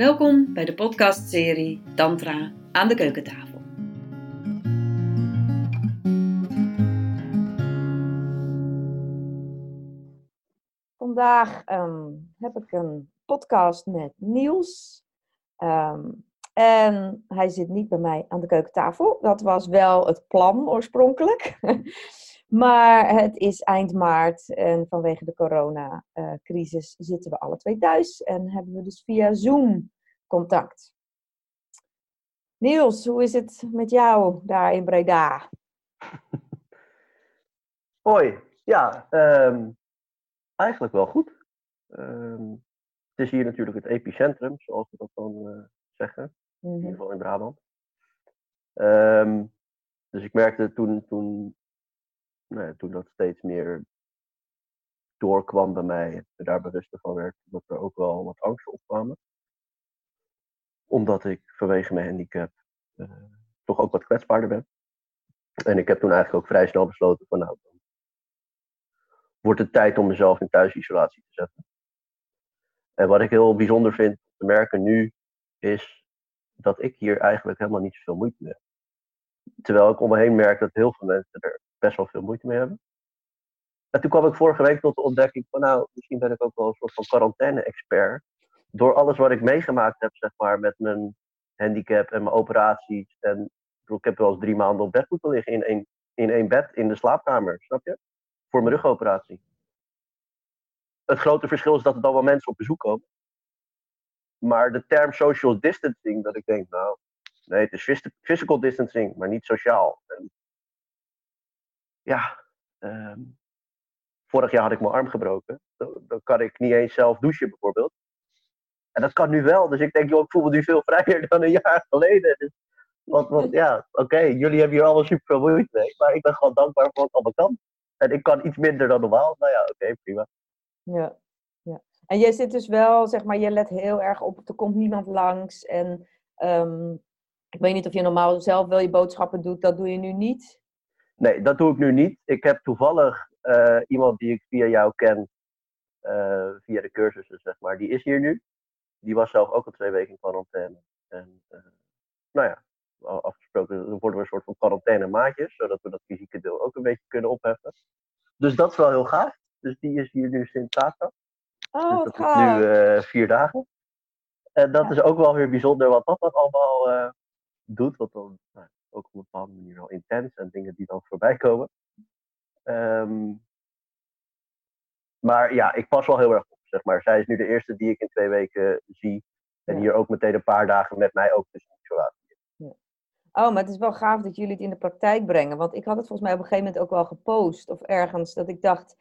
Welkom bij de podcastserie Tantra aan de keukentafel. Vandaag ehm, heb ik een podcast met Niels. Ehm, en hij zit niet bij mij aan de keukentafel. Dat was wel het plan oorspronkelijk. maar het is eind maart en vanwege de coronacrisis zitten we alle twee thuis. En hebben we dus via Zoom contact. Niels, hoe is het met jou daar in Breda? Hoi, ja, ehm, eigenlijk wel goed. Ehm, het is hier natuurlijk het epicentrum, zoals we dat dan eh, zeggen, in ieder geval in Brabant. Ehm, dus ik merkte toen, toen, nou toen dat steeds meer doorkwam bij mij, en daar bewuster van werd, dat er ook wel wat angst opkwamen. Omdat ik vanwege mijn handicap uh, toch ook wat kwetsbaarder ben. En ik heb toen eigenlijk ook vrij snel besloten van nou, wordt het tijd om mezelf in thuisisolatie te zetten. En wat ik heel bijzonder vind te merken nu, is dat ik hier eigenlijk helemaal niet zoveel moeite mee heb. Terwijl ik om me heen merk dat heel veel mensen er best wel veel moeite mee hebben. En toen kwam ik vorige week tot de ontdekking van nou, misschien ben ik ook wel een soort van quarantaine-expert. Door alles wat ik meegemaakt heb, zeg maar, met mijn handicap en mijn operaties. En ik heb wel eens drie maanden op bed moeten liggen in één, in één bed in de slaapkamer, snap je? Voor mijn rugoperatie. Het grote verschil is dat er dan wel mensen op bezoek komen. Maar de term social distancing, dat ik denk, nou, nee, het is physical distancing, maar niet sociaal. Ja, um, vorig jaar had ik mijn arm gebroken. Dan, kan ik niet eens zelf douchen, bijvoorbeeld. En dat kan nu wel. Dus ik denk, joh, ik voel me nu veel vrijer dan een jaar geleden. Dus, want, want ja, oké, jullie hebben hier allemaal super veel moeite mee. Maar ik ben gewoon dankbaar voor wat het allemaal kan. En ik kan iets minder dan normaal. Nou ja, oké, prima. Ja, ja. En jij zit dus wel, zeg maar, je let heel erg op, er komt niemand langs. En um, ik weet niet of je normaal zelf wel je boodschappen doet, dat doe je nu niet? Nee, dat doe ik nu niet. Ik heb toevallig uh, iemand die ik via jou ken, uh, via de cursussen, zeg maar, die is hier nu. Die was zelf ook al twee weken in quarantaine. En uh, nou ja, afgesproken, dan worden we een soort van quarantaine maatjes, zodat we dat fysieke deel ook een beetje kunnen opheffen. Dus dat is wel heel gaaf. Dus die is hier nu sinds zaterdag. Oh, dus dat is nu vier dagen. En dat ja. is ook wel weer bijzonder wat dat dan allemaal doet. Wat dan nou, ook op een bepaalde manier wel intens en dingen die dan voorbij komen. Um, maar ja, ik pas wel heel erg op, zeg maar. Zij is nu de eerste die ik in twee weken zie. En ja. hier ook meteen een paar dagen met mij ook tussen isolatie. Ja. Oh, maar het is wel gaaf dat jullie het in de praktijk brengen. Want ik had het volgens mij op een gegeven moment ook wel gepost. Of ergens dat ik dacht...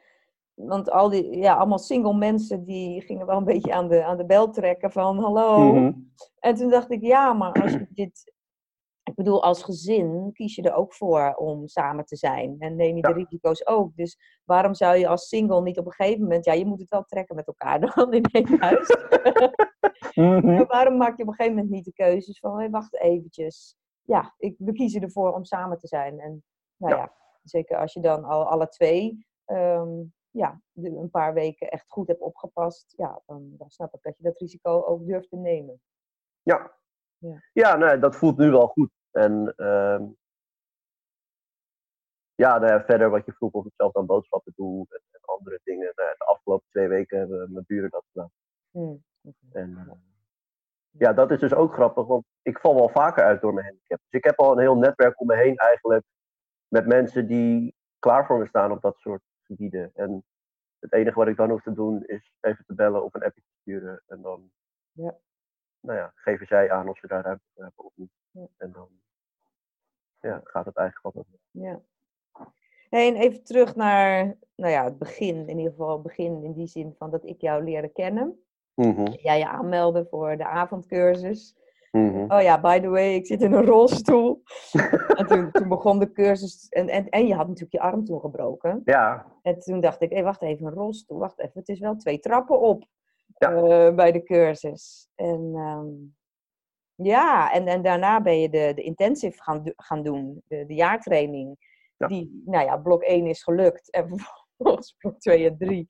Want al die, ja, allemaal single mensen die gingen wel een beetje aan de, aan de bel trekken van hallo. Mhm. Mm -hmm. En toen dacht ik, ja, maar als je dit... Ik bedoel, als gezin kies je er ook voor om samen te zijn. En neem je ja. de risico's ook. Dus waarom zou je als single niet op een gegeven moment... Ja, je moet het wel trekken met elkaar dan in één huis. mm -hmm. waarom maak je op een gegeven moment niet de keuzes van... Hey, wacht eventjes. Ja, ik, we kiezen ervoor om samen te zijn. En nou ja, ja zeker als je dan al alle twee... Um, ja, een paar weken echt goed hebt opgepast, ja, dan, dan snap ik dat je dat risico ook durft te nemen. Ja, ja, ja nee, dat voelt nu wel goed. En ja, nou ja, verder wat je vroeg of ik zelf dan boodschappen doe en, en andere dingen. Nou, de afgelopen twee weken hebben mijn buren dat gedaan. Hmm. En uh, ja, dat is dus ook grappig, want ik val wel vaker uit door mijn handicap. Dus ik heb al een heel netwerk om me heen eigenlijk met mensen die klaar voor me staan op dat soort gebieden. En het enige wat ik dan hoef te doen is even te bellen of een appje te sturen. En dan ja. Nou ja, geven zij aan of ze daar ruimte voor hebben of niet. Ja. En dan ja, gaat het eigenlijk wat Ja. Hey, en even terug naar nou ja, het begin, in ieder geval het begin in die zin van dat ik jou leerde kennen. Mm -hmm. Jij je aanmeldde voor de avondcursus. Mm -hmm. Oh ja, by the way, ik zit in een rolstoel. en toen, toen, begon de cursus. En, en, en je had natuurlijk je arm toen gebroken. Ja. En toen dacht ik, hé, wacht even, een rolstoel. Wacht even, het is wel twee trappen op ja. uh, bij de cursus. En um, ja, en, en daarna ben je de, de intensive gaan, gaan doen, de, de jaartraining. Ja. Die, nou ja, blok 1 is gelukt. En vervolgens blok 2 en 3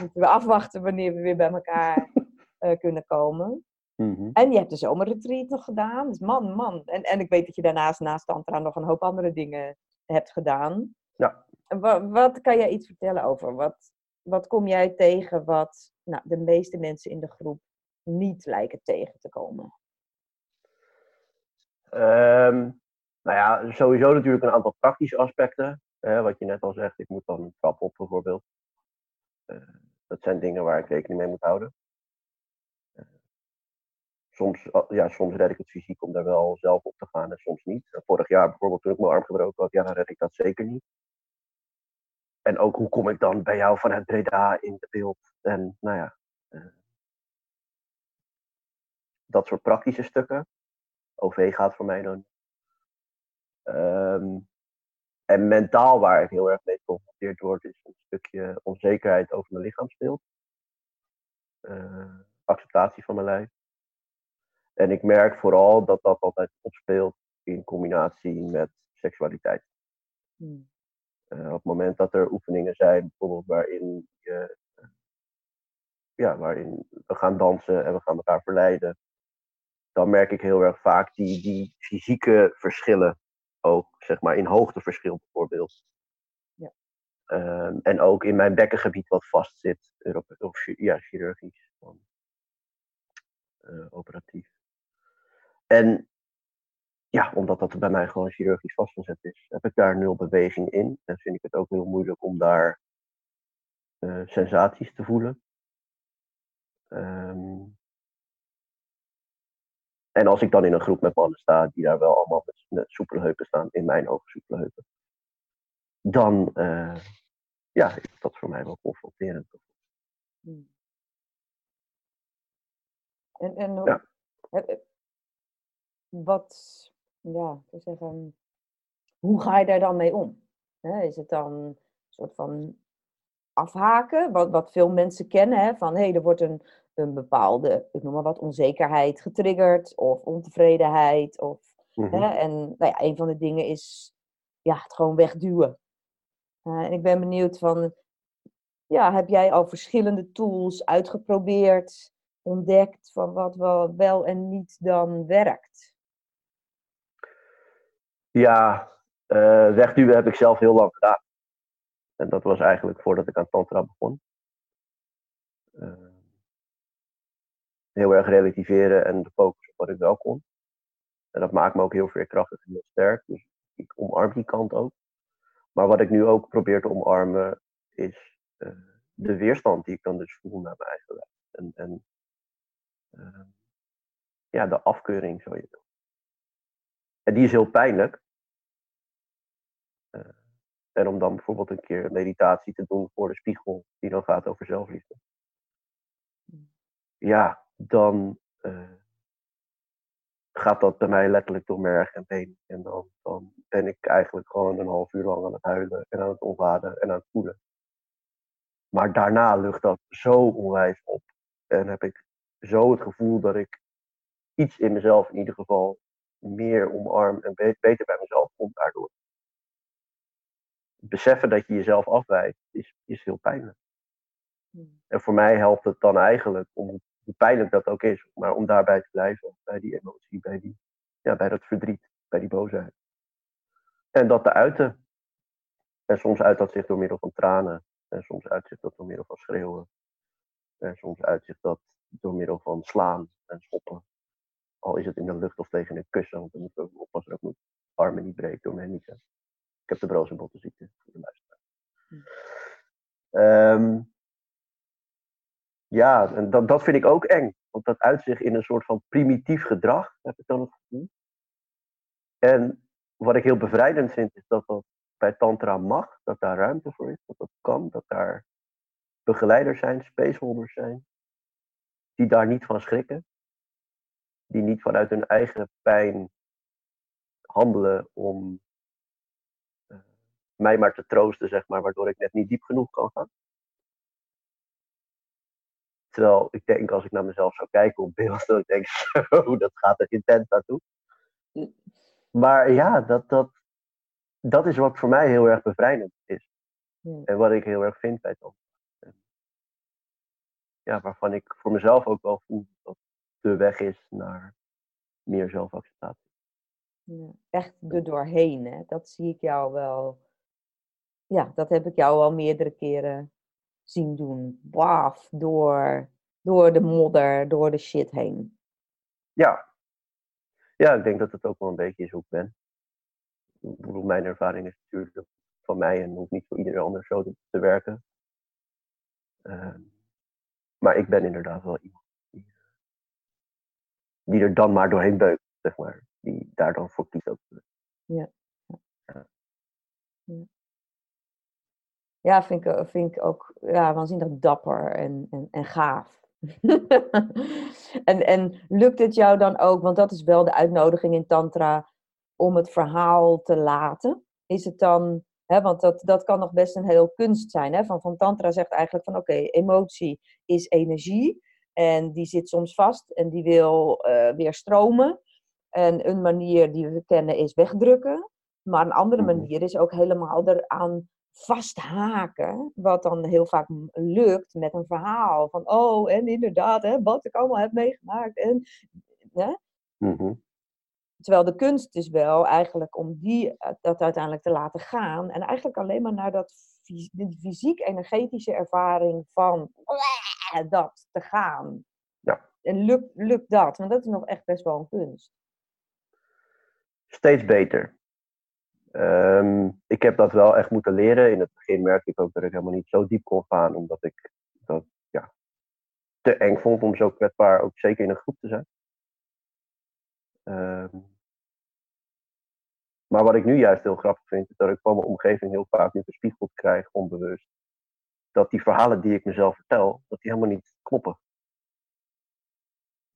moeten we afwachten wanneer we weer bij elkaar uh, kunnen komen. Mhm. En je hebt de zomerretreat nog gedaan. Dus man, man. En, en ik weet dat je daarnaast, naast Tantra, nog een hoop andere dingen hebt gedaan. Ja. En wa- wat kan jij iets vertellen over? Wat, wat kom jij tegen wat nou, de meeste mensen in de groep niet lijken tegen te komen? Ehm, nou ja, sowieso natuurlijk een aantal praktische aspecten. Wat je net al zegt, ik moet dan een trap op bijvoorbeeld. Eh, dat zijn dingen waar ik rekening mee moet houden. Eh, soms, oh, ja, soms red ik het fysiek om daar wel zelf op te gaan en soms niet. Eh, Vorig jaar bijvoorbeeld toen ik mijn arm gebroken had, ja, dan red ik dat zeker niet. En ook hoe kom ik dan bij jou vanuit Breda in beeld? En nou ja, eh, dat soort praktische stukken. OV gaat voor mij dan. Ehm, en mentaal waar ik heel erg mee geconfronteerd word, is een stukje onzekerheid over mijn lichaamsbeeld. Eh, acceptatie van mijn lijf. En ik merk vooral dat dat altijd opspeelt in combinatie met seksualiteit. Hmm. Eh, op het moment dat er oefeningen zijn, bijvoorbeeld waarin, je, eh, ja, waarin we gaan dansen en we gaan elkaar verleiden, dan merk ik heel erg vaak die, die fysieke verschillen ook, zeg maar in hoogteverschil bijvoorbeeld. Ja. Ehm, en ook in mijn bekkengebied wat vastzit, of ja, chirurgisch, eh, operatief. En ja, omdat dat bij mij gewoon chirurgisch vastgezet is, heb ik daar nul beweging in. En vind ik het ook heel moeilijk om daar eh, sensaties te voelen. Ehm, en als ik dan in een groep met mannen sta die daar wel allemaal met, met soepele heupen staan, in mijn ogen soepele heupen, dan eh, ja, is dat voor mij wel confronterend. Hmm. En, en Ja. wat, ja, zou zeggen, hoe ga je daar dan mee om? Is het dan een soort van afhaken, wat, wat veel mensen kennen, hè, van hé, hey, er wordt een, een bepaalde, ik noem maar wat, onzekerheid getriggerd of ontevredenheid. Of, Mhm. hè, en nou ja, een van de dingen is ja, het gewoon wegduwen. En ik ben benieuwd van, ja, heb jij al verschillende tools uitgeprobeerd, ontdekt van wat wel, wel en niet dan werkt? Ja, eh, wegduwen heb ik zelf heel lang gedaan. En dat was eigenlijk voordat ik aan Tantra begon. Eh, heel erg relativeren en de focus op wat ik wel kon. En dat maakt me ook heel veerkrachtig en heel sterk. Dus ik omarm die kant ook. Maar wat ik nu ook probeer te omarmen is eh, de weerstand die ik dan dus voel naar mijn eigen lijf. En, en ja, de afkeuring, zo je wil. En die is heel pijnlijk. Eh, en om dan bijvoorbeeld een keer een meditatie te doen voor de spiegel, die dan gaat over zelfliefde. Ja, dan eh, gaat dat bij mij letterlijk door merg en been. En dan, dan ben ik eigenlijk gewoon een half uur lang aan het huilen en aan het ontladen en aan het voelen. Maar daarna lucht dat zo onwijs op. En heb ik zo het gevoel dat ik iets in mezelf in ieder geval meer omarm en be- beter bij mezelf kom daardoor. Beseffen dat je jezelf afwijst is, is heel pijnlijk. Hmm. En voor mij helpt het dan eigenlijk, om, hoe pijnlijk dat ook is, maar om daarbij te blijven. Bij die emotie, bij, die, ja, bij dat verdriet, bij die boosheid. En dat te uiten. En soms uit dat zich door middel van tranen. En soms uit zich dat door middel van schreeuwen. En soms uit zich dat door middel van slaan en schoppen. Al is het in de lucht of tegen een kussen, want dan moeten we oppassen dat ik mijn armen niet breek door mijn niezen. Ik heb de broze bottenziekte voor de luisteraar. Hm. Ehm, ja, en dat, dat vind ik ook eng. Want dat uit zich in een soort van primitief gedrag, heb ik dan het gevoel. En wat ik heel bevrijdend vind, is dat dat bij Tantra mag, dat daar ruimte voor is, dat dat kan, dat daar begeleiders zijn, spaceholders zijn, die daar niet van schrikken, die niet vanuit hun eigen pijn handelen om mij maar te troosten, zeg maar, waardoor ik net niet diep genoeg kan gaan. Terwijl ik denk, als ik naar mezelf zou kijken op beeld, dat ik denk, zo, dat gaat er intens naartoe. Maar ja, dat, dat, dat is wat voor mij heel erg bevrijdend is. Ja. En wat ik heel erg vind bij Tom. Ja, waarvan ik voor mezelf ook wel voel dat de weg is naar meer zelfacceptatie. Ja, echt er doorheen, hè? dat zie ik jou wel. Ja, dat heb ik jou al meerdere keren zien doen. Waf, door, door de modder, door de shit heen. Ja. Ja, ik denk dat het ook wel een beetje is hoe ik ben. Ik bedoel, mijn ervaring is natuurlijk van mij en hoeft niet voor iedereen anders zo te, te werken. Ehm, maar ik ben inderdaad wel iemand die, die er dan maar doorheen beukt, zeg maar. Die daar dan voor kiest ook. Ja. Ja, ja. Ja vind, ik, vind ik ook ja, waanzinnig dapper en, en, en gaaf. en, en lukt het jou dan ook, want dat is wel de uitnodiging in Tantra, om het verhaal te laten? Is het dan, hè, want dat, dat kan nog best een heel kunst zijn. Hè? Van, van Tantra zegt eigenlijk van oké, emotie is energie en die zit soms vast en die wil uh, weer stromen. En een manier die we kennen is wegdrukken. Maar een andere Mhm. manier is ook helemaal eraan vasthaken. Wat dan heel vaak lukt met een verhaal. Van oh, en inderdaad, hè, wat ik allemaal heb meegemaakt. En, hè? Mhm. Terwijl de kunst is wel eigenlijk om die, eh, dat uiteindelijk te laten gaan. En eigenlijk alleen maar naar dat fysiek-energetische ervaring van dat te gaan. Ja. En lukt, lukt dat? Want dat is nog echt best wel een kunst. Steeds beter. Ehm, ik heb dat wel echt moeten leren. In het begin merkte ik ook dat ik helemaal niet zo diep kon gaan, omdat ik dat ja, te eng vond om zo kwetsbaar ook zeker in een groep te zijn. Ehm, maar wat ik nu juist heel grappig vind, is dat ik van mijn omgeving heel vaak nu gespiegeld krijg, onbewust, dat die verhalen die ik mezelf vertel, dat die helemaal niet kloppen.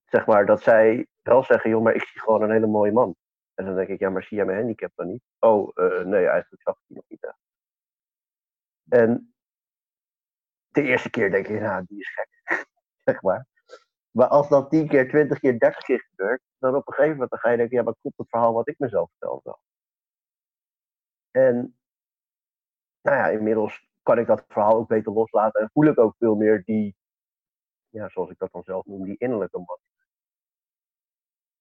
Zeg maar, dat zij wel zeggen, joh, maar ik zie gewoon een hele mooie man. En dan denk ik, ja, maar zie jij mijn handicap dan niet? Oh, eh, nee, eigenlijk zag ik die nog niet echt. En de eerste keer denk ik, nou, die is gek. zeg maar. Maar als dat 10 keer, 20 keer, 30 keer gebeurt, dan op een gegeven moment dan ga je denken, ja, maar klopt het verhaal wat ik mezelf vertel wel? En nou ja, inmiddels kan ik dat verhaal ook beter loslaten en voel ik ook veel meer die, ja, zoals ik dat dan zelf noem, die innerlijke man.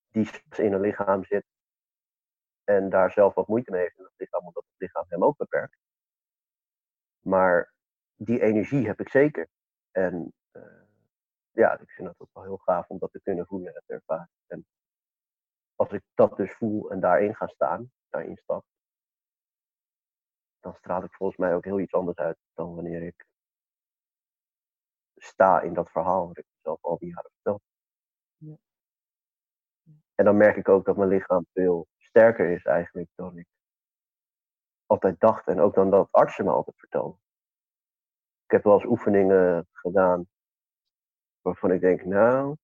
Die in een lichaam zit en daar zelf wat moeite mee heeft in het lichaam, omdat het lichaam hem ook beperkt. Maar die energie heb ik zeker. En uh, ja, ik vind het ook wel heel gaaf om dat te kunnen voelen en te ervaren. En als ik dat dus voel en daarin ga staan, daarin stap, dan straal ik volgens mij ook heel iets anders uit dan wanneer ik sta in dat verhaal wat ik mezelf al die jaren vertel. Ja. En dan merk ik ook dat mijn lichaam veel sterker is eigenlijk dan ik altijd dacht. En ook dan dat artsen me altijd vertelden. Ik heb wel eens oefeningen gedaan waarvan ik denk, nou,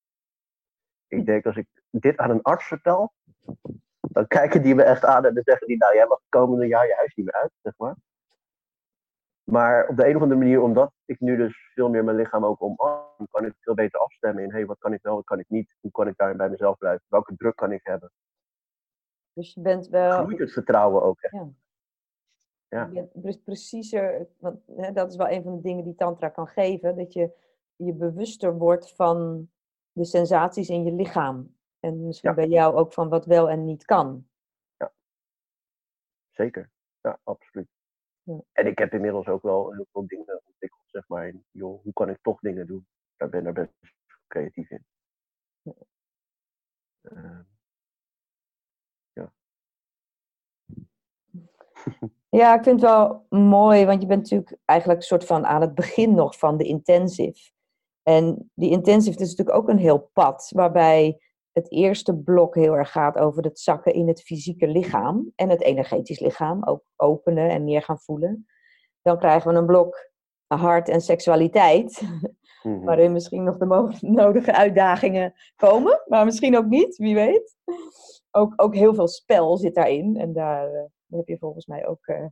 ik denk als ik dit aan een arts vertel, dan kijken die me echt aan en dan zeggen die, nou jij mag het komende jaar je huis niet meer uit, zeg maar. Maar op de een of andere manier, omdat ik nu dus veel meer mijn lichaam ook omarm, kan ik veel beter afstemmen in, hey, wat kan ik wel, wat kan ik niet, hoe kan ik daarin bij mezelf blijven, welke druk kan ik hebben. Dus je bent wel... Groeit het vertrouwen ook echt. Ja. Ja. Je bent preciezer, want hè, dat is wel een van de dingen die tantra kan geven, dat je je bewuster wordt van de sensaties in je lichaam. En misschien Ja. bij jou ook van wat wel en niet kan. Zeker, ja, absoluut. Ja. En ik heb inmiddels ook wel heel veel dingen ontwikkeld, zeg maar, in, joh, hoe kan ik toch dingen doen? Daar ben ik best creatief in. Ja. Uh, Ja, ik vind het wel mooi, want je bent natuurlijk eigenlijk een soort van aan het begin nog van de intensive. En die intensive is natuurlijk ook een heel pad, waarbij het eerste blok heel erg gaat over het zakken in het fysieke lichaam en het energetisch lichaam, ook openen en meer gaan voelen. Dan krijgen we een blok hart en seksualiteit, mm-hmm. waarin misschien nog de nodige uitdagingen komen, maar misschien ook niet, wie weet. Ook, ook heel veel spel zit daarin en daar uh, heb je volgens mij ook. Uh...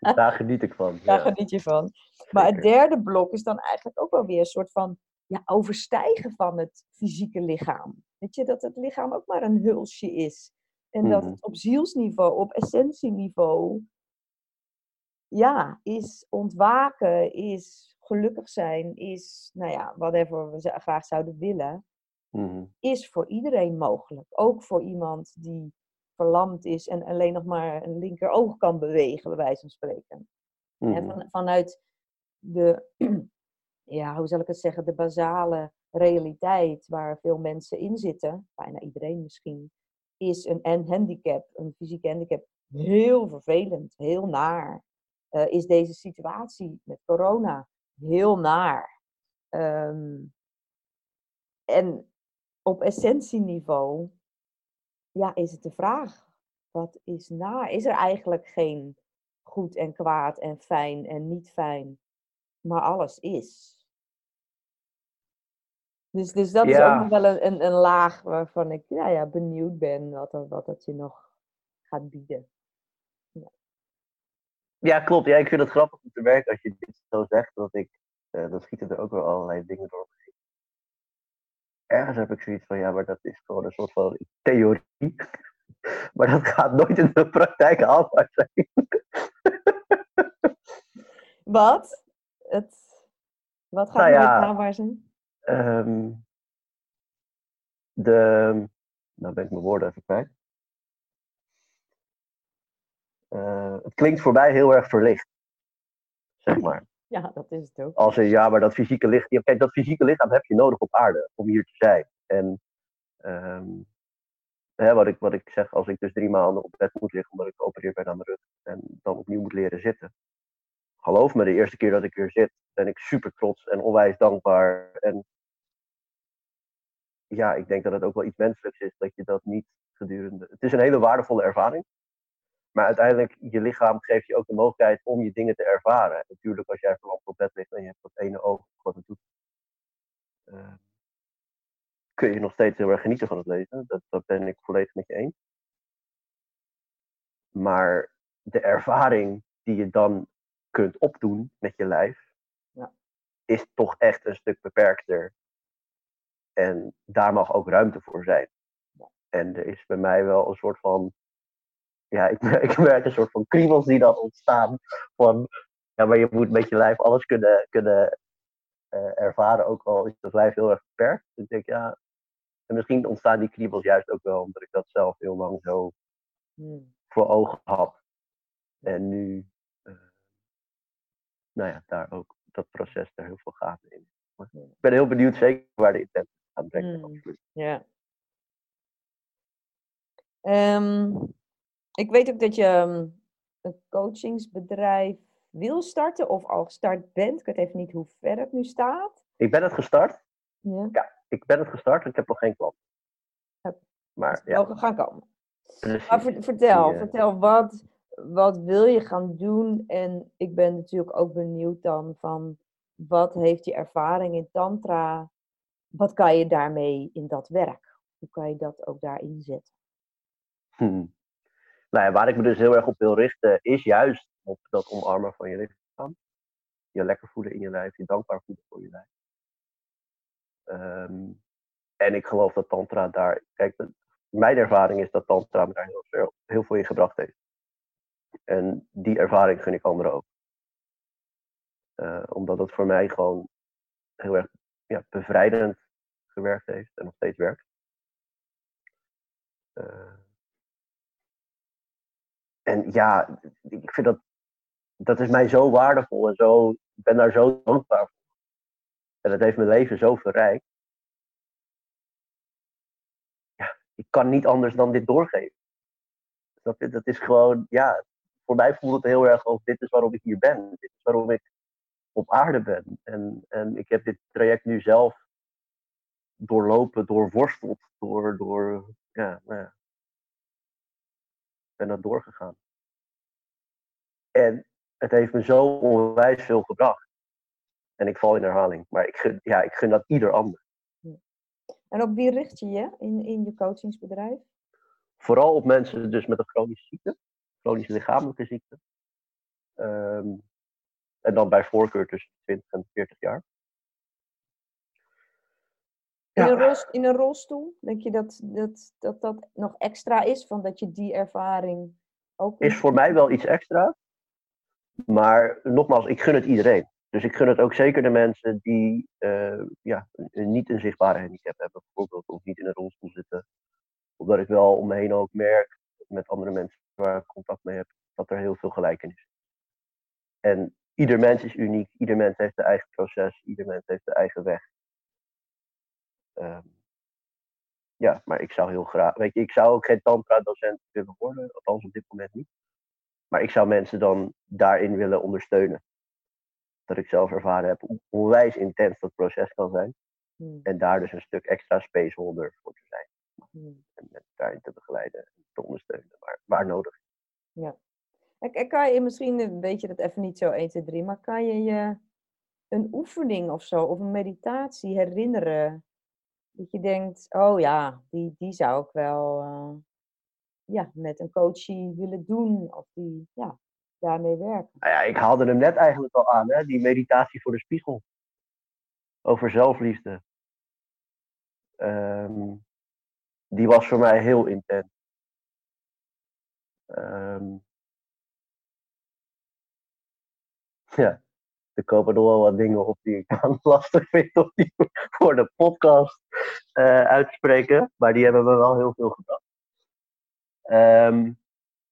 daar geniet ik van. Daar ja. geniet je van. Maar het derde blok is dan eigenlijk ook wel weer een soort van ja, overstijgen van het fysieke lichaam. Weet je, dat het lichaam ook maar een hulsje is. En dat het op zielsniveau, op essentieniveau, ja, is ontwaken, is gelukkig zijn, is, nou ja, whatever we graag zouden willen. Mhm. is voor iedereen mogelijk. Ook voor iemand die verlamd is en alleen nog maar een linkeroog kan bewegen, bij wijze van spreken. En Mhm. van, vanuit de, ja, hoe zal ik het zeggen, de basale realiteit waar veel mensen in zitten, bijna iedereen misschien, is een, een handicap, een fysieke handicap, heel vervelend, heel naar. Eh, is deze situatie met corona heel naar. Ehm, en op essentieniveau, ja, is het de vraag, wat is naar? Is er eigenlijk geen goed en kwaad en fijn en niet fijn, maar alles is? Dus, dus dat is ook Ja. nog wel een, een, een laag waarvan ik ja, ja, benieuwd ben wat, wat dat je nog gaat bieden. Ja, klopt. Ja, ik vind het grappig om te werken als je dit zo zegt. Dat ik, eh, dan schieten er ook wel allerlei dingen door. Ergens heb ik zoiets van, ja, maar dat is gewoon een soort van theorie. Maar dat gaat nooit in de praktijk haalbaar zijn. Wat? Het, wat gaat Nou nooit ja. haalbaar zijn? Ehm, de, nou ben ik mijn woorden even kwijt. Eh, het klinkt voor mij heel erg verlicht. Zeg maar. Ja, dat is het ook. Als een ja, maar dat fysieke lichaam. Kijk, dat fysieke lichaam heb je nodig op aarde om hier te zijn. En ehm, wat, ik, wat ik zeg, als ik dus drie maanden op bed moet liggen omdat ik geopereerd ben aan mijn rug en dan opnieuw moet leren zitten. Geloof me, de eerste keer dat ik weer zit, ben ik super trots en onwijs dankbaar. En ja, ik denk dat het ook wel iets menselijks is dat je dat niet gedurende. Het is een hele waardevolle ervaring. Maar uiteindelijk, je lichaam geeft je ook de mogelijkheid om je dingen te ervaren. Natuurlijk, als jij verlamd op bed ligt en je hebt dat ene oog wat het doet, eh, kun je nog steeds heel erg genieten van het leven. Dat, dat ben ik volledig met je eens. Maar de ervaring die je dan kunt opdoen met je lijf, Ja. is toch echt een stuk beperkter. En daar mag ook ruimte voor zijn. En er is bij mij wel een soort van ja, ik merk, ik merk een soort van kriebels die dan ontstaan. Van, ja, maar je moet met je lijf alles kunnen, kunnen eh, ervaren, ook al is het lijf heel erg beperkt. Dus ik denk, ja, en misschien ontstaan die kriebels juist ook wel omdat ik dat zelf heel lang zo Hmm. voor ogen had. En nu, eh, nou ja, daar ook dat proces er heel veel gaten in. Maar Ja. ik ben heel benieuwd zeker waar de intentie gaat brengen. Mm. absoluut. Ja. Ehm, ik weet ook dat je ehm, een coachingsbedrijf wil starten of al gestart bent. Ik weet even niet hoe ver het nu staat. Ik ben het gestart. Ja, Ik ben het gestart. Ik heb nog geen klant. Maar ja, mogen gaan komen. precies. Maar ver- vertel, eh, vertel wat, wat wil je gaan doen? En ik ben natuurlijk ook benieuwd dan van wat heeft je ervaring in tantra? Wat kan je daarmee in dat werk? Hoe kan je dat ook daarin zetten? Hmm. Nou ja, waar ik me dus heel erg op wil richten, is juist op dat omarmen van je lichaam. Je lekker voelen in je lijf, je dankbaar voelen voor je lijf. Ehm, en ik geloof dat Tantra daar. Kijk, mijn ervaring is dat Tantra me daar heel veel, heel veel in gebracht heeft. En die ervaring gun ik anderen ook. Eh, omdat het voor mij gewoon heel erg ja, bevrijdend gewerkt heeft en nog steeds werkt. Eh, en ja, ik vind dat, dat is mij zo waardevol en zo, ik ben daar zo dankbaar voor. En dat heeft mijn leven zo verrijkt. Ja, ik kan niet anders dan dit doorgeven. Dat, dat is gewoon, ja, voor mij voelt het heel erg als dit is waarom ik hier ben. Dit is waarom ik op aarde ben. En, en ik heb dit traject nu zelf doorlopen, doorworsteld, door, door ja, nou ja, ben dat doorgegaan. En het heeft me zo onwijs veel gebracht. En ik val in herhaling. Maar ik gun, ja, ik gun dat ieder ander. En op wie richt je je in, in je coachingsbedrijf? Vooral op mensen dus met een chronische ziekte. Chronische lichamelijke ziekte. Ehm, en dan bij voorkeur tussen 20 en 40 jaar. In, een rolst- in een rolstoel? Denk je dat dat, dat dat nog extra is? Van dat je die ervaring ook... Is voor mij wel iets extra. Maar nogmaals, ik gun het iedereen. Dus ik gun het ook zeker de mensen die eh, ja, niet een zichtbare handicap hebben, bijvoorbeeld, of niet in een rolstoel zitten. Omdat ik wel om me heen ook merk, met andere mensen waar ik contact mee heb, dat er heel veel gelijkenis is. En ieder mens is uniek, ieder mens heeft zijn eigen proces, ieder mens heeft zijn eigen weg. Ehm, ja, maar ik zou heel graag, weet je, ik zou ook geen tantra-docent willen worden, althans op dit moment niet. Maar ik zou mensen dan daarin willen ondersteunen. Dat ik zelf ervaren heb hoe onwijs intens dat proces kan zijn. Hmm. En daar dus een stuk extra spaceholder voor te zijn. Hmm. En mensen daarin te begeleiden en te ondersteunen, waar, waar nodig. En kan je misschien, weet je dat even niet zo 1, 2, 3, maar kan je je een oefening of zo, of een meditatie herinneren? Dat je denkt, oh ja, die, die zou ik wel eh, ja, met een coachie willen doen. Of die ja, daarmee werken. Nou ja, ik haalde hem net eigenlijk al aan, hè? die meditatie voor de spiegel. Over zelfliefde. Ehm, die was voor mij heel intens. Ehm, ja, er komen nog wel wat dingen op die ik dan lastig vind om die voor de podcast eh, uit te spreken. Maar die hebben me wel heel veel gebracht. Ehm,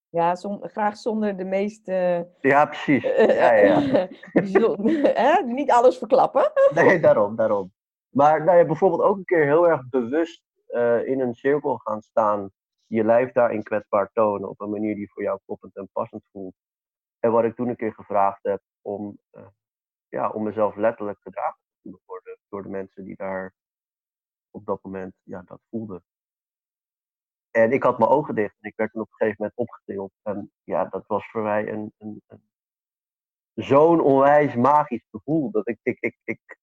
Ja, som- graag zonder de meeste. ja, precies. eh, Ja, ja, ja. hè? Niet alles verklappen. Nee, daarom, daarom. Maar nou ja, bijvoorbeeld ook een keer heel erg bewust eh, in een cirkel gaan staan. Je lijf daarin kwetsbaar tonen op een manier die voor jou kloppend en passend voelt. En wat ik toen een keer gevraagd heb om, eh, ja, om mezelf letterlijk gedragen te voelen worden door de mensen die daar op dat moment ja, dat voelden. En ik had mijn ogen dicht en ik werd op een gegeven moment opgetild. En ja, dat was voor mij een, een, een zo'n onwijs magisch gevoel. Dat ik, ik, ik, ik,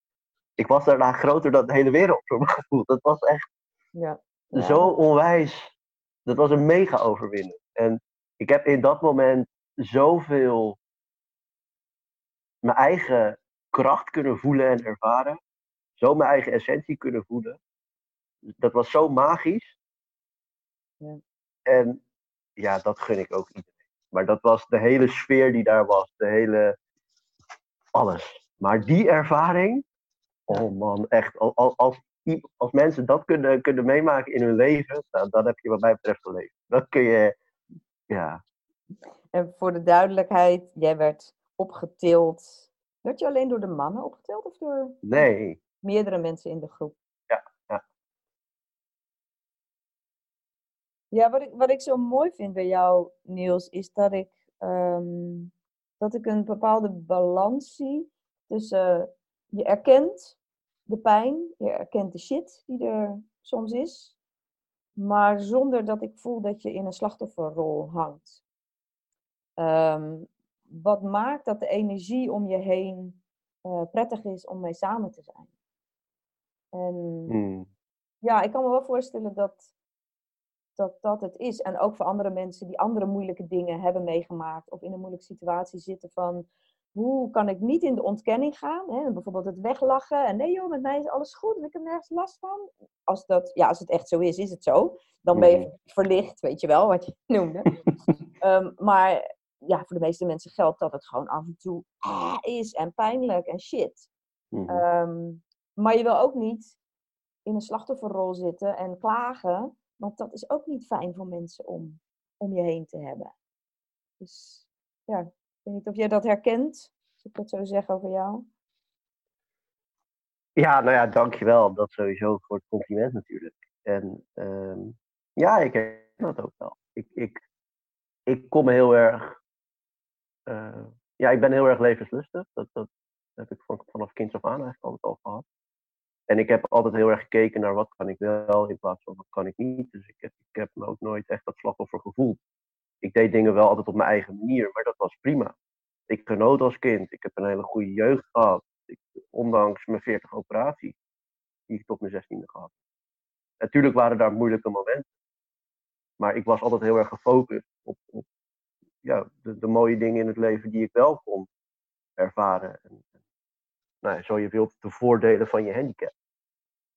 ik was daarna groter dan de hele wereld voor mijn gevoel. Dat was echt Ja. Ja. zo onwijs. Dat was een mega overwinning. En ik heb in dat moment zoveel mijn eigen kracht kunnen voelen en ervaren. Zo mijn eigen essentie kunnen voelen. Dat was zo magisch. Ja. En ja, dat gun ik ook iedereen. Maar dat was de hele sfeer die daar was. De hele... Alles. Maar die ervaring... Oh man, echt. Als, als, mensen dat kunnen, kunnen meemaken in hun leven... Nou, dan heb je wat mij betreft geleefd. Dat kun je... Ja, En voor de duidelijkheid, jij werd opgetild. Werd je alleen door de mannen opgetild of door nee. meerdere mensen in de groep? Ja, ja. Ja, wat ik, wat ik zo mooi vind bij jou, Niels, is dat ik, ehm, dat ik een bepaalde balans zie tussen je erkent de pijn, je erkent de shit die er soms is, maar zonder dat ik voel dat je in een slachtofferrol hangt. Ehm, wat maakt dat de energie om je heen eh, prettig is om mee samen te zijn. En Hmm. ja, ik kan me wel voorstellen dat, dat dat het is. En ook voor andere mensen die andere moeilijke dingen hebben meegemaakt of in een moeilijke situatie zitten van hoe kan ik niet in de ontkenning gaan? Hè? Bijvoorbeeld het weglachen en nee joh, met mij is alles goed en ik heb nergens last van. Als, dat, ja, als het echt zo is, is het zo. Dan ben je verlicht, weet je wel, wat je noemde. Ehm, maar ja, voor de meeste mensen geldt dat het gewoon af en toe ah, is en pijnlijk en shit. Mhm. Ehm, maar je wil ook niet in een slachtofferrol zitten en klagen, want dat is ook niet fijn voor mensen om, om je heen te hebben. Dus ja, ik weet niet of jij dat herkent, als ik dat zo zeg over jou. Ja, nou ja, dankjewel. Dat sowieso voor het compliment natuurlijk. En ehm, ja, ik herken dat ook wel. Ik, ik, ik kom heel erg... eh, ja, ik ben heel erg levenslustig. Dat, dat heb ik van, vanaf kinds af aan eigenlijk altijd al gehad. En ik heb altijd heel erg gekeken naar wat kan ik wel in plaats van wat kan ik niet. Dus ik heb, ik heb me ook nooit echt dat slachtoffer gevoeld. Ik deed dingen wel altijd op mijn eigen manier, maar dat was prima. Ik genoot als kind. Ik heb een hele goede jeugd gehad. Ondanks mijn 40 operaties, die ik tot mijn 16e gehad. Natuurlijk waren daar moeilijke momenten. Maar ik was altijd heel erg gefocust op, op ja, de, mooie dingen in het leven die ik wel kon ervaren. En, nou zo je wilt, de voordelen van je handicap.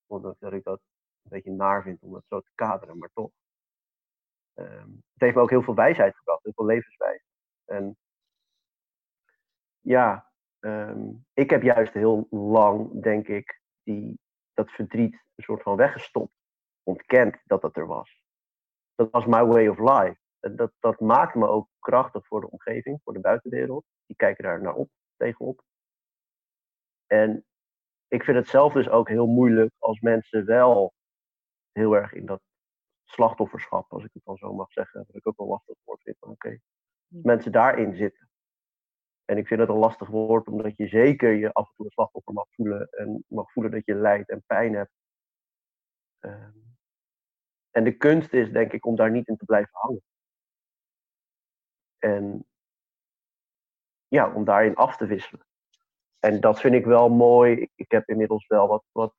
Ondanks dat ik dat een beetje naar vind om dat zo te kaderen, maar toch. Ehm, het heeft me ook heel veel wijsheid gebracht, heel veel levenswijsheid. En ja, ehm, ik heb juist heel lang, denk ik, die dat verdriet een soort van weggestopt, ontkend dat dat er was. Dat was my way of life. Dat, dat maakt me ook krachtig voor de omgeving, voor de buitenwereld. Die kijken daar naar op, tegenop. En ik vind het zelf dus ook heel moeilijk als mensen wel heel erg in dat slachtofferschap, als ik het dan zo mag zeggen, wat ik ook wel lastig woord vind. Oké, mensen daarin zitten. En ik vind het een lastig woord, omdat je zeker je af en toe een slachtoffer mag voelen. En mag voelen dat je lijdt en pijn hebt. Ehm, en de kunst is, denk ik, om daar niet in te blijven hangen. En ja, om daarin af te wisselen. En dat vind ik wel mooi. Ik, heb inmiddels wel wat, wat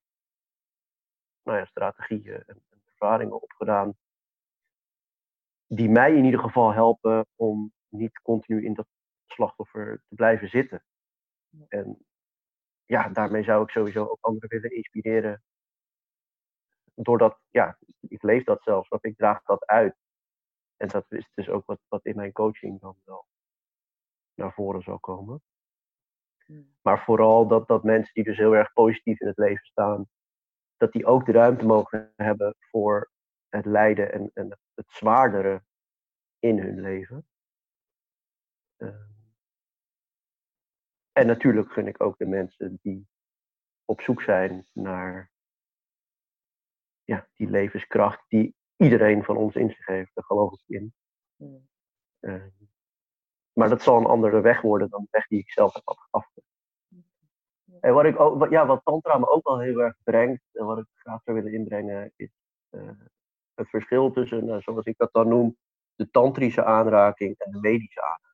nou ja, strategieën en, en ervaringen opgedaan. Die mij in ieder geval helpen om niet continu in dat slachtoffer te blijven zitten. En ja, daarmee zou ik sowieso ook anderen willen inspireren. Doordat, ja, ik leef dat zelfs, of ik draag dat uit. En dat is dus ook wat, wat in mijn coaching dan wel naar voren zal komen. Hmm. Maar vooral dat, dat mensen die dus heel erg positief in het leven staan, dat die ook de ruimte mogen hebben voor het lijden en, en het zwaardere in hun leven. Ehm, en natuurlijk gun ik ook de mensen die op zoek zijn naar ja, die levenskracht die iedereen van ons in zich heeft. Daar geloof ik in. Uh, maar dat zal een andere weg worden dan de weg die ik zelf heb afgelegd. En wat, ik ook, wat, ja, wat Tantra me ook wel heel erg brengt, en wat ik graag zou willen inbrengen, is uh, het verschil tussen, uh, zoals ik dat dan noem, de tantrische aanraking en de medische aanraking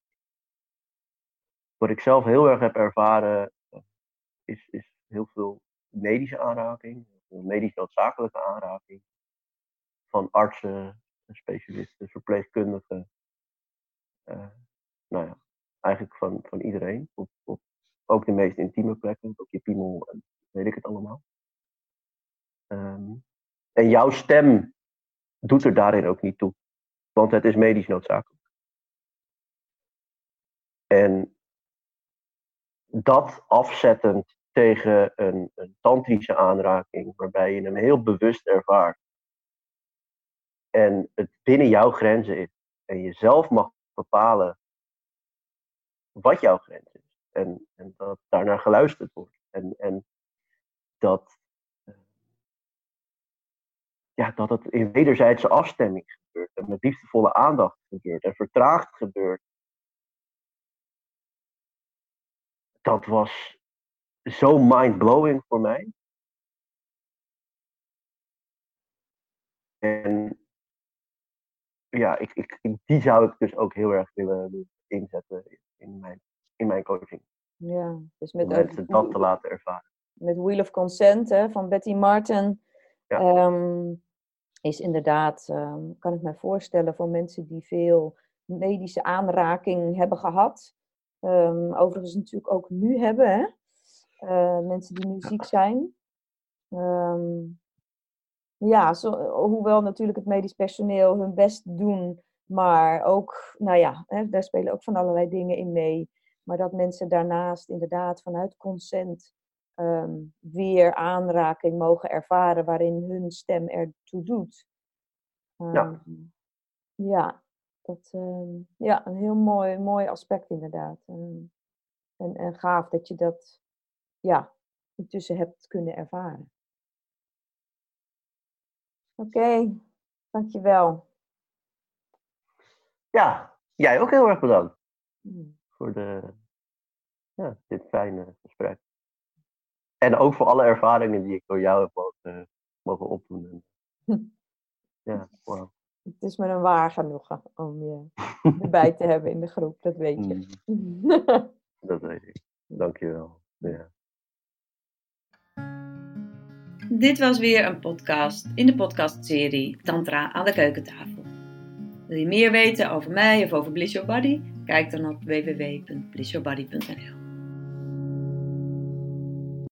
wat ik zelf heel erg heb ervaren, eh, is, is heel veel medische aanraking, medisch noodzakelijke aanraking. Van artsen, specialisten, verpleegkundigen. Uh, nou ja, eigenlijk van, van iedereen. Op, op ook de meest intieme plekken, op je piemel en weet ik het allemaal. Ehm, en jouw stem doet er daarin ook niet toe. Want het is medisch noodzakelijk. En dat afzettend tegen een, een tantrische aanraking, waarbij je hem heel bewust ervaart. En het binnen jouw grenzen is. En je zelf mag bepalen wat jouw grens is. En, en dat daarnaar geluisterd wordt. En, en dat, eh, ja, dat het in wederzijdse afstemming gebeurt. En met liefdevolle aandacht gebeurt. En vertraagd gebeurt. dat was zo mind-blowing voor mij. En ja, ik, ik, die zou ik dus ook heel erg willen inzetten in mijn, in mijn coaching. Ja, dus met mensen dat te laten ervaren. Met Wheel of Consent hè, van Betty Martin ja. Ehm, is inderdaad, um, kan ik me voorstellen, voor mensen die veel medische aanraking hebben gehad. Um, overigens natuurlijk ook nu hebben, hè? Uh, mensen die nu ziek zijn. Um, ja, zo, hoewel natuurlijk het medisch personeel hun best doen, maar ook, nou ja, hè, daar spelen ook van allerlei dingen in mee. Maar dat mensen daarnaast inderdaad vanuit consent um, weer aanraking mogen ervaren waarin hun stem ertoe doet. ja. ja, dat, uh, ja, een heel mooi, mooi aspect inderdaad. en, en gaaf dat je dat ja, intussen hebt kunnen ervaren. Oké, okay, dankjewel. Ja, jij ook heel erg bedankt hmm. voor de, ja, dit fijne gesprek. En ook voor alle ervaringen die ik door jou heb mogen, mogen opdoen. ja, wow. Het is me een waar genoegen om je erbij te hebben in de groep, dat weet je. Mm. dat weet ik. Dankjewel. Ja. Dit was weer een podcast in de podcastserie Tantra aan de keukentafel. Wil je meer weten over mij of over Bliss Your Body? Kijk dan op www.blissyourbody.nl